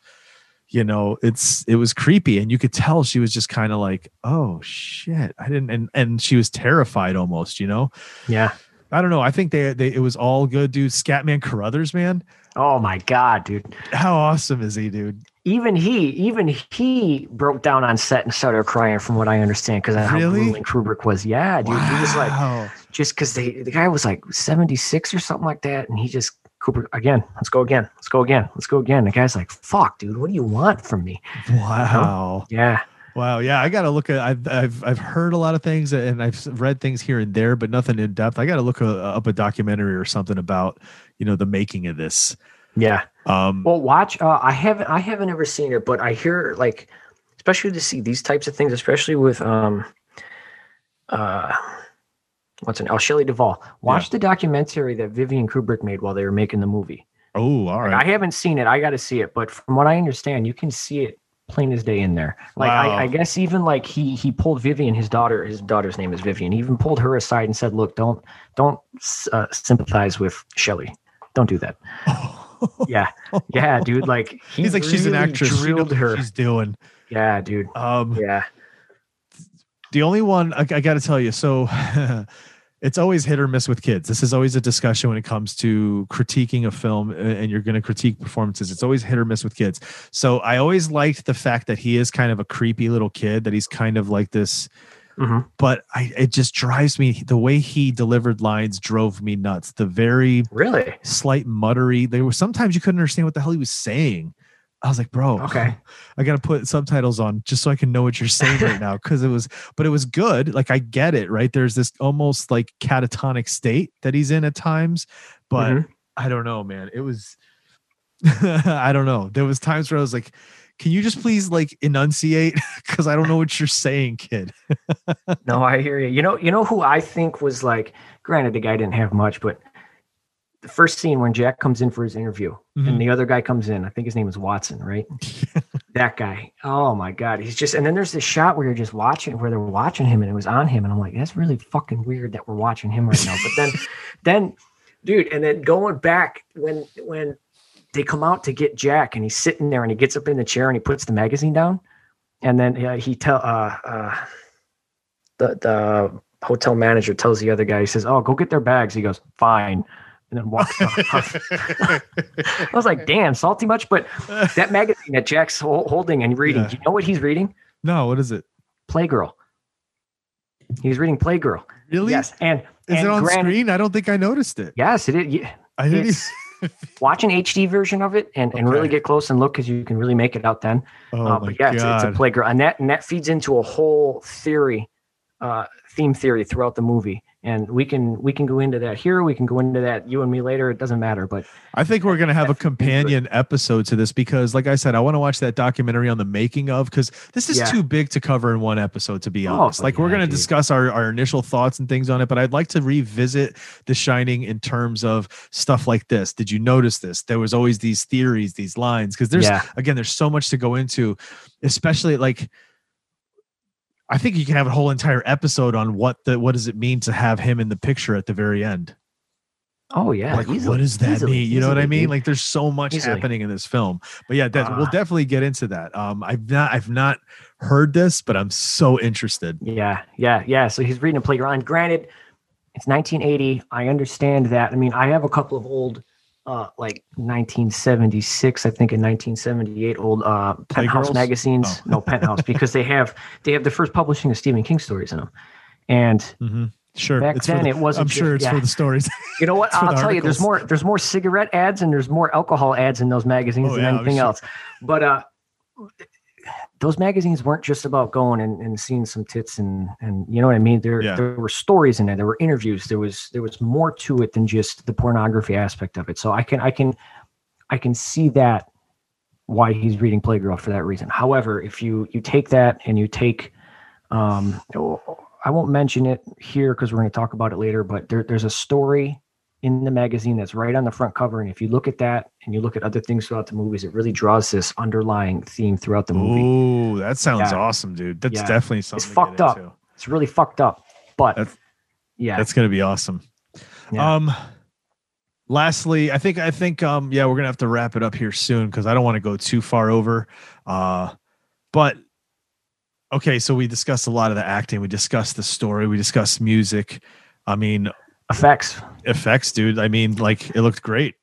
you know it's it was creepy and you could tell she was just kind of like oh shit i didn't and and she was terrified almost you know Yeah. i don't know i think they, they it was all good dude scatman Crothers man Oh my god, dude. how awesome is he dude Even he, even he broke down on set and started crying, from what I understand, because of how Really? grueling Kubrick was. Yeah, dude. He was like, just because they, the guy was like seventy six or something like that, and he just Kubrick again. Let's go again. Let's go again. Let's go again. The guy's like, "Fuck, dude. What do you want from me?" wow Yeah. Wow, yeah, I gotta look at. I've I've I've heard a lot of things and I've read things here and there, but nothing in depth. I gotta look a, up a documentary or something about you know the making of this. Yeah. Um, Well, watch. Uh, I haven't. I haven't ever seen it, but I hear like, especially to see these types of things, especially with um, uh, what's an? Oh, Shelley Duvall. Watch the documentary that Vivian Kubrick made while they were making the movie. oh, all right. Like. I haven't seen it. I got to see it, but from what I understand, you can see it plain as day in there. Like Wow. I, I guess even like he he pulled Vivian, his daughter. His daughter's name is Vivian. He even pulled her aside and said, "Look, don't don't uh, sympathize with Shelley. Don't do that." [laughs] yeah, yeah, dude. Like [laughs] he He's like she's an actress. Drilled her. she's doing. Yeah, dude. Um, Yeah. the only one I, I got to tell you, so [laughs] it's always hit or miss with kids. This is always a discussion when it comes to critiquing a film and you're going to critique performances. It's always hit or miss with kids. So I always liked the fact that he is kind of a creepy little kid, that he's kind of like this. Mhm. But I, it just drives me the way he delivered lines drove me nuts. The very Really? slight muttery. There were sometimes you couldn't understand what the hell he was saying. I was like, bro, Okay. [laughs] I got to put subtitles on just so I can know what you're saying right now. Cause it was, but it was good. Like I get it, right? There's this almost like catatonic state that he's in at times, but Mhm. I don't know, man. It was, [laughs] I don't know. There was times where I was like, can you just please like enunciate? [laughs] Cause I don't know what you're saying, kid. [laughs] No, I hear you. You know, you know who I think was like. Granted, the guy didn't have much, but the first scene when Jack comes in for his interview Mhm. and the other guy comes in. I think his name is Watson, right? [laughs] that guy. Oh my god, he's just. And then there's this shot where you're just watching, where they're watching him, and it was on him, and I'm like, that's really fucking weird that we're watching him right now. But then, then, dude, and then going back when when they come out to get Jack, and he's sitting there, and he gets up in the chair, and he puts the magazine down, and then uh, he tell uh uh the the hotel manager tells the other guy, he says, "Oh, go get their bags." He goes, "Fine." And then walks off. [laughs] I was like, damn, salty much? But that magazine that Jack's holding and reading, Yeah. do you know what he's reading? no, what is it? Playgirl. He's reading Playgirl. Really? Yes. And Is and it on granted- screen? I don't think I noticed it. Yes, it is. I didn't. [laughs] Watch an HD version of it and, and really get close and look because you can really make it out then. oh uh, but yeah, it's, it's a. Playgirl. And that, and that feeds into a whole theory uh, theme theory throughout the movie, and we can we can go into that here. We can go into that you and me later. It doesn't matter, but I think we're gonna have a companion episode to this because, like I said, I want to watch that documentary on the making of because this is Yeah. too big to cover in one episode. To be Oh, honest, like we're gonna discuss our our initial thoughts and things on it, but I'd like to revisit The Shining in terms of stuff like this. Did you notice this? There was always these theories, these lines, because there's Yeah. again, there's so much to go into, especially like. I think you can have a whole entire episode on what the what does it mean to have him in the picture at the very end oh yeah, like easily, what does that easily, mean you know what i mean dude. like there's so much Easily. happening in this film but yeah that, we'll Ah. definitely get into that um i've not i've not heard this but i'm so interested Yeah, yeah, yeah. So he's reading a Playgirl. Granted, it's 1980. I understand that. I mean, I have a couple of old, uh, like 1976, I think, in 1978, old uh, Penthouse Playgirls? magazines. Oh. No, Penthouse, because they have [laughs] they have the first publishing of Stephen King stories in them. And hmm sure Back it's then, the- it wasn't i'm sure just- it's for the stories you know what? [laughs] I'll tell you, there's more there's more cigarette ads and there's more alcohol ads in those magazines Oh, than yeah, anything sure. else. But uh, those magazines weren't just about going and, and seeing some tits and and you know what I mean. There Yeah. there were stories in there. There were interviews. There was there was more to it than just the pornography aspect of it. So I can I can I can see that why he's reading Playgirl for that reason. However, if you you take that and you take um I won't mention it here because we're going to talk about it later, but there, there's a story in the magazine that's right on the front cover. And if you look at that and you look at other things throughout the movies, it really draws this underlying theme throughout the movie. Ooh, that sounds Yeah. awesome dude that's Yeah. definitely something It's fucked up. into. It's really fucked up. But That's- yeah, that's gonna be awesome Yeah. um lastly i think i think um yeah we're gonna have to wrap it up here soon because i don't want to go too far over uh but okay so we discussed a lot of the acting we discussed the story we discussed music i mean effects. Effects dude i mean like it looked great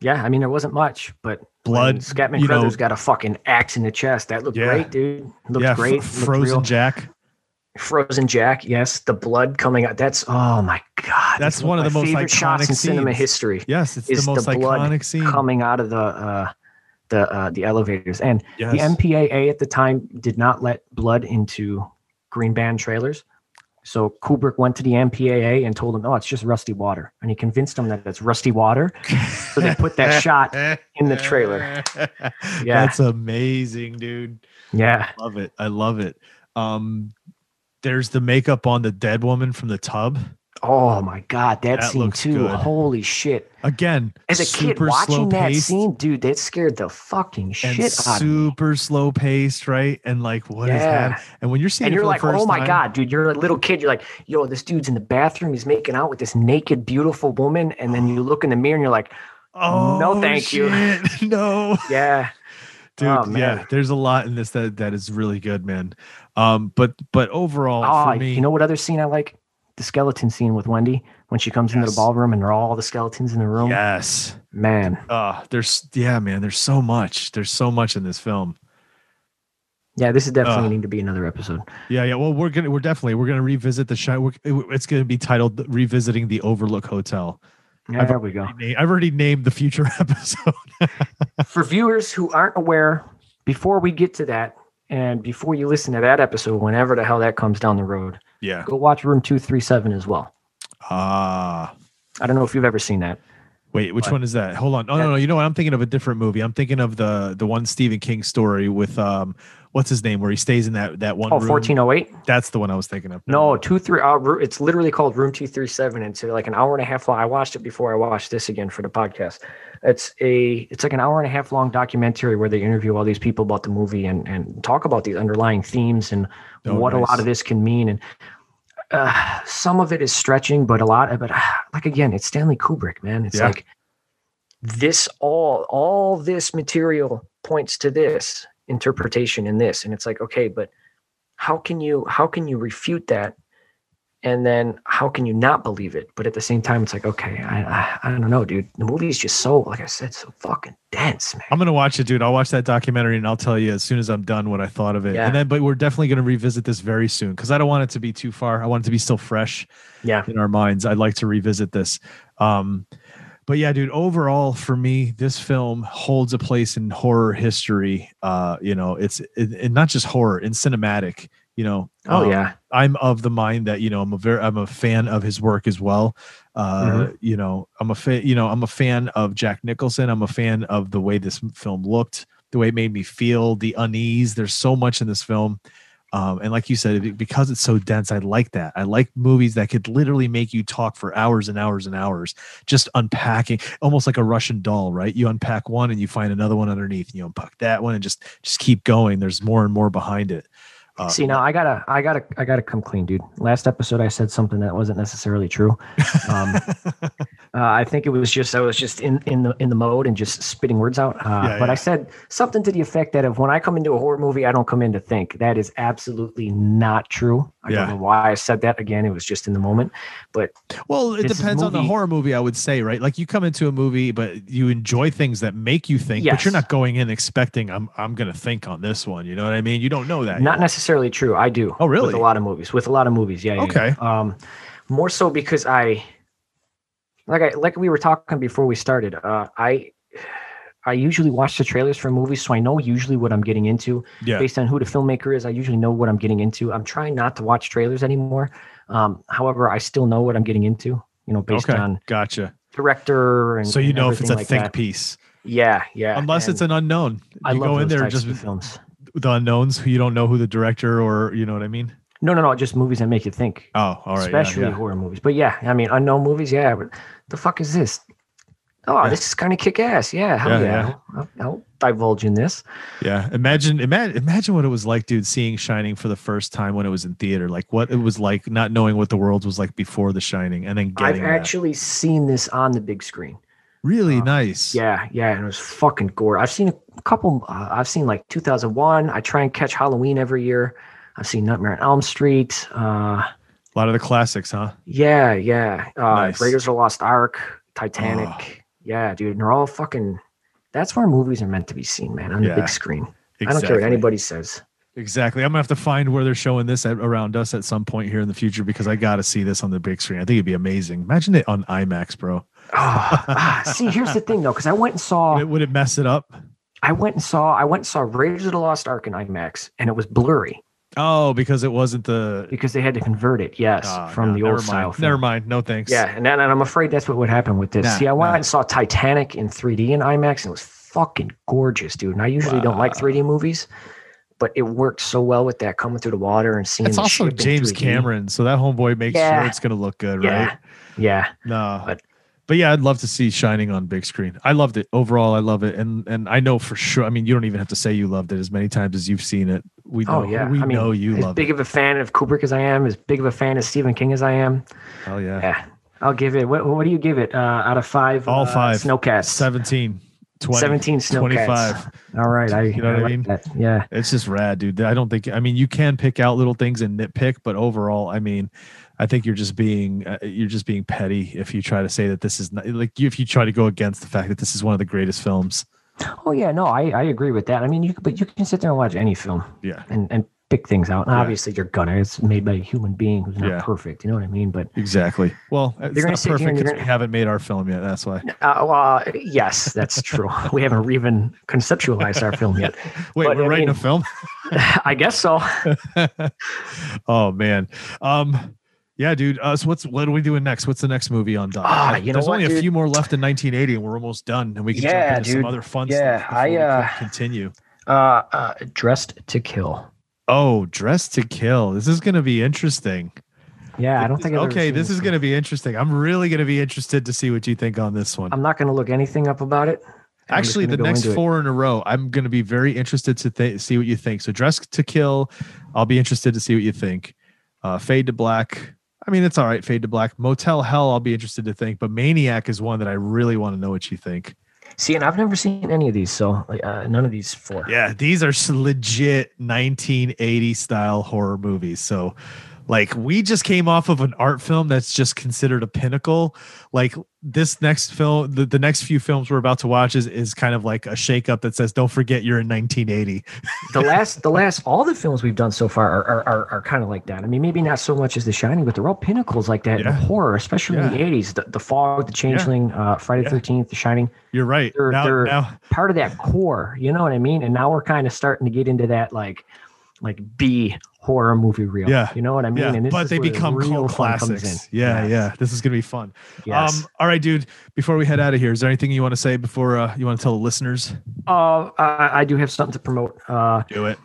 Yeah, I mean there wasn't much, but Blood, Scatman Crothers got a fucking axe in the chest. That looked Yeah. great, dude. It looked yeah great. F- frozen real. jack Frozen Jack, yes. The blood coming out. That's oh my god. That's it's one of the most favorite shots iconic in cinema history. yes it's the most blood iconic scene coming out of the uh, the uh, the elevators. And yes. the MPAA at the time did not let blood into green band trailers. So Kubrick went to the MPAA and told him, "Oh, it's just rusty water," and he convinced them that it's rusty water. So they put that shot in the trailer. [laughs] Yeah. that's amazing dude Yeah, I love it i love it um there's the makeup on the dead woman from the tub Oh my god, that, That scene too. good. Holy shit! again As a kid watching that scene, dude, that scared the fucking shit out of me. super slow paced right and like what is Yeah. that and when you're seeing And it you're for like, the first oh my time- god, dude! You're a little kid. You're like, yo, this dude's in the bathroom. He's making out with this naked, beautiful woman. And then you look in the mirror and you're like, oh No, thank you. [laughs] [laughs] no yeah, dude Oh, yeah there's a lot in this that that is really good man um but but overall Oh, for me you know what other scene I like? The skeleton scene with Wendy when she comes into the ballroom and there are all the skeletons in the room. yes Man, uh there's yeah man there's so much there's so much in this film yeah, this is definitely Ugh. need to be another episode. Yeah, yeah. Well, we're gonna we're definitely we're gonna revisit the shine. We're, it's gonna be titled "Revisiting the Overlook Hotel." Yeah, I've there we go. Na- I've already named the future [laughs] episode. For viewers who aren't aware, before we get to that, and before you listen to that episode, whenever the hell that comes down the road, yeah. go watch Room Two Three Seven as well. Ah, I don't know if you've ever seen that. Wait. Which What? one is that? Hold on. Oh no, no. You know what? I'm thinking of a different movie. I'm thinking of the the one Stephen King story with um, what's his name, where he stays in that that one. Oh, room. 1408? That's the one I was thinking of. No, two three. Uh, it's literally called Room Two Three Seven. and It's like an hour and a half long. I watched it before I watched this again for the podcast. It's a it's like an hour and a half long documentary where they interview all these people about the movie and and talk about these underlying themes and Oh, what a lot of this can mean. And uh, some of it is stretching, but a lot But it, [sighs] like again, it's Stanley Kubrick, man. It's Yeah. like this all all this material points to this interpretation in this, and it's like okay, but how can you how can you refute that and then how can you not believe it but at the same time it's like okay i i, I don't know dude the movie is just so like i said so fucking dense man I'm gonna watch it, dude. I'll watch that documentary and I'll tell you as soon as I'm done what I thought of it. Yeah. And then, but we're definitely gonna revisit this very soon because I don't want it to be too far. I want it to be still fresh. yeah in our minds. I'd like to revisit this. Um, but yeah, dude, overall for me, this film holds a place in horror history. Uh, you know, it's it, it- not just horror in cinematic. You know. Oh, um, yeah. I'm of the mind that you know I'm a very I'm a fan of his work as well. Uh, Mhm. You know, I'm a fan. You know, I'm a fan of Jack Nicholson. I'm a fan of the way this film looked, the way it made me feel, the unease. There's so much in this film. Um, and like you said, because it's so dense, I like that. I like movies that could literally make you talk for hours and hours and hours, just unpacking, almost like a Russian doll, right? You unpack one and you find another one underneath, and you unpack that one and just just keep going. There's more and more behind it. Uh, See now, I gotta, I gotta, I gotta come clean, dude. Last episode, I said something that wasn't necessarily true. Um, [laughs] uh, I think it was just I was just in in the in the mode and just spitting words out. Uh, Yeah, but yeah. I said something to the effect that if when I come into a horror movie, I don't come in to think. That is absolutely not true. I Yeah. don't know why I said that. Again, it was just in the moment. But Well, it depends on the horror movie, I would say, right? Like you come into a movie, but you enjoy things that make you think, but you're not going in expecting I'm I'm gonna think on this one. You know what I mean? You don't know that. not yet. Necessarily true. I do. Oh, really? With a lot of movies. With a lot of movies, yeah. yeah, Okay. yeah. Um, more so because I, like I like we were talking before we started. Uh, I, I usually watch the trailers for movies, so I know usually what I'm getting into. Yeah. Based on who the filmmaker is, I usually know what I'm getting into. I'm trying not to watch trailers anymore. Um, however, I still know what I'm getting into. You know, based Okay. on Gotcha. director and So you and know if it's a like think that. piece. Yeah, yeah. Unless it's an unknown. I you love go in there just films. The unknowns who you don't know who the director or you know what I mean? No, no, no. Just movies that make you think. Oh, all right. especially yeah. horror movies. But yeah, I mean, unknown movies. Yeah, but the fuck is this? Oh, Yeah. this is kind of kick ass. Yeah, hell Yeah, yeah. yeah. I'll, I'll divulge in this. Yeah. Imagine, imagine, imagine what it was like, dude, seeing Shining for the first time when it was in theater. Like what it was like not knowing what the world was like before The Shining, and then getting I've getting that. actually seen this on the big screen. Really nice. Yeah, yeah, and it was fucking gore. I've seen a couple. Uh, I've seen like 2001. I try and catch Halloween every year. I've seen Nightmare on Elm Street. Uh, A lot of the classics, huh? yeah, yeah. Uh, Nice. Raiders of the Lost Ark, Titanic. Oh. Yeah, dude, and they're all fucking. That's where movies are meant to be seen, man, on Yeah, the big screen. I don't care what anybody says. Exactly. I'm gonna have to find where they're showing this at, around us at some point here in the future because I got to see this on the big screen. I think it'd be amazing. Imagine it on IMAX, bro. Oh, ah, see, here's the thing though, because I went and saw, Would it, would it mess it up? I went and saw, I went and saw Raiders of the Lost Ark in IMAX, and it was blurry Oh, because it wasn't the because they had to convert it. Yes, Ah, from no, the old style. film. Never mind. No thanks. Yeah, and, and I'm afraid that's what would happen with this. Nah, See, I went nah. and saw Titanic in 3D in IMAX, and it was fucking gorgeous, dude. And I usually don't like 3D movies, but it worked so well with that coming through the water and seeing. It's also James 3D. Cameron, so that homeboy makes Yeah. sure it's gonna look good, Yeah, right? yeah. No, but, But- yeah, I'd love to see Shining on big screen. I loved it overall. I love it, and and I know for sure. I mean, you don't even have to say you loved it as many times as you've seen it. We know, Oh yeah, we I mean, know you as love big it. of a fan of Kubrick as I am, as big of a fan of Stephen King as I am. Oh yeah, Yeah, I'll give it. What, what do you give it uh, out of five? all uh, five. snowcats. 17, 20, 17 snowcats. 25. All right, I, You know what I mean? That. Yeah, It's just rad, dude. I don't think. I mean, you can pick out little things and nitpick, but overall, I mean, I think you're just being uh, you're just being petty if you try to say that this is not, like if you try to go against the fact that this is one of the greatest films. Oh yeah, no, I, I agree with that. I mean, you but you can sit there and watch any film Yeah, and, and pick things out. And Yeah. obviously, you're gonna. It's made by a human being who's not Yeah. perfect. You know what I mean? But exactly. Well, it's gonna not perfect because we gonna- haven't made our film yet. That's why. uh, well, uh, yes, that's true. [laughs] we haven't even conceptualized our film yet. [laughs] Wait, But, we're I writing mean- a film. [laughs] I guess so. oh man. Um. Yeah, dude. Uh, so what's what are we doing next? What's the next movie on Doc? Ah, you know There's what, only a dude? few more left in 1980, and we're almost done, and we can Yeah, jump into some other fun stuff. Yeah, stuff. I, uh, continue. Uh, uh, dressed to kill. Oh, dressed to Kill. This is going to be interesting. Yeah, I don't think. I've okay, this is going to be interesting. I'm really going to be interested to see what you think on this one. I'm not going to look anything up about it. Actually, the next into it. four in a row, I'm going to be very interested to th- see what you think. So, Dress to Kill, I'll be interested to see what you think. Uh, Fade to Black, I mean, it's all right. Fade to Black, Motel Hell, I'll be interested to think. But Maniac is one that I really want to know what you think. See, and I've never seen any of these, so uh, none of these four. Yeah, these are legit 1980 style horror movies. So, like, we just came off of an art film that's just considered a pinnacle. Like, this next film, the, the next few films we're about to watch is, is kind of like a shakeup that says, don't forget you're in 1980. [laughs] the last, the last, all the films we've done so far are are, are, are kind of like that. I mean, maybe not so much as The Shining, but they're all pinnacles like that Yeah. in horror, especially in the '80s. The, the Fog, The Changeling, uh, Friday Yeah. the Thirteenth, The Shining. You're right. They're, now, they're now, part of that core. You know what I mean? And now we're kind of starting to get into that like, like B horror movie reel. Yeah. you know what I mean. Yeah, and but they the become real cult classics. Yeah, Yes. yeah. This is gonna be fun. Yes. Um, all right, dude. Before we head out of here, is there anything you want to say before uh, you want to tell the listeners? Uh, I, I do have something to promote. Uh, Do it.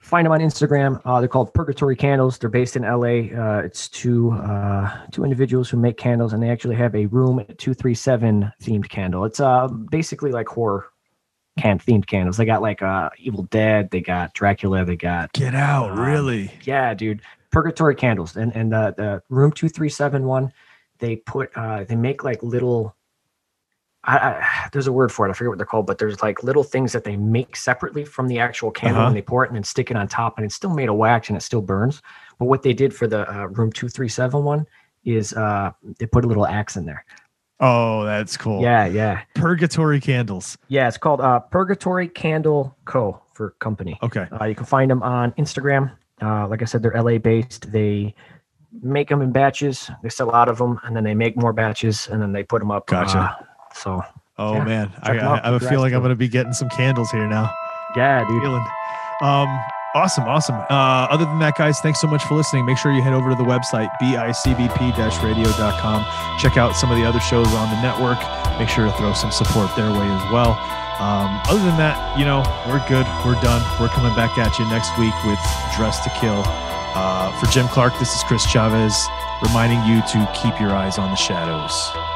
find them on Instagram. Uh, they're called Purgatory Candles. They're based in LA. Uh, it's two uh, two individuals who make candles, and they actually have a room two three seven themed candle. It's uh basically like horror can themed candles. They got like uh Evil Dead. They got Dracula. They got Get out, Um, really? yeah, dude. Purgatory candles and and uh, the room two three seven one. They put uh they make like little. I, I, [sighs] there's a word for it. I forget what they're called, but there's like little things that they make separately from the actual candle, Uh-huh. and they pour it and then stick it on top, and it's still made of wax and it still burns. But what they did for the uh, room two three seven one is uh they put a little axe in there. Oh, that's cool. Yeah, yeah, Purgatory candles. yeah. It's called uh Purgatory Candle Co. for company. Okay. Uh, you can find them on Instagram. Uh, like I said, they're LA based. They make them in batches. They sell out of them, and then they make more batches, and then they put them up. Gotcha. uh, so Oh Yeah, man, I, I. I have a feeling I'm going to be getting some candles here now. yeah, dude. Feeling. Um, awesome, awesome. Uh, other than that, guys, thanks so much for listening. Make sure you head over to the website bicbp-radio.com. Check out some of the other shows on the network. Make sure to throw some support their way as well. Um, other than that, you know, we're good. We're done. We're coming back at you next week with Dress to Kill. Uh, for Jim Clark, this is Chris Chavez reminding you to keep your eyes on the shadows.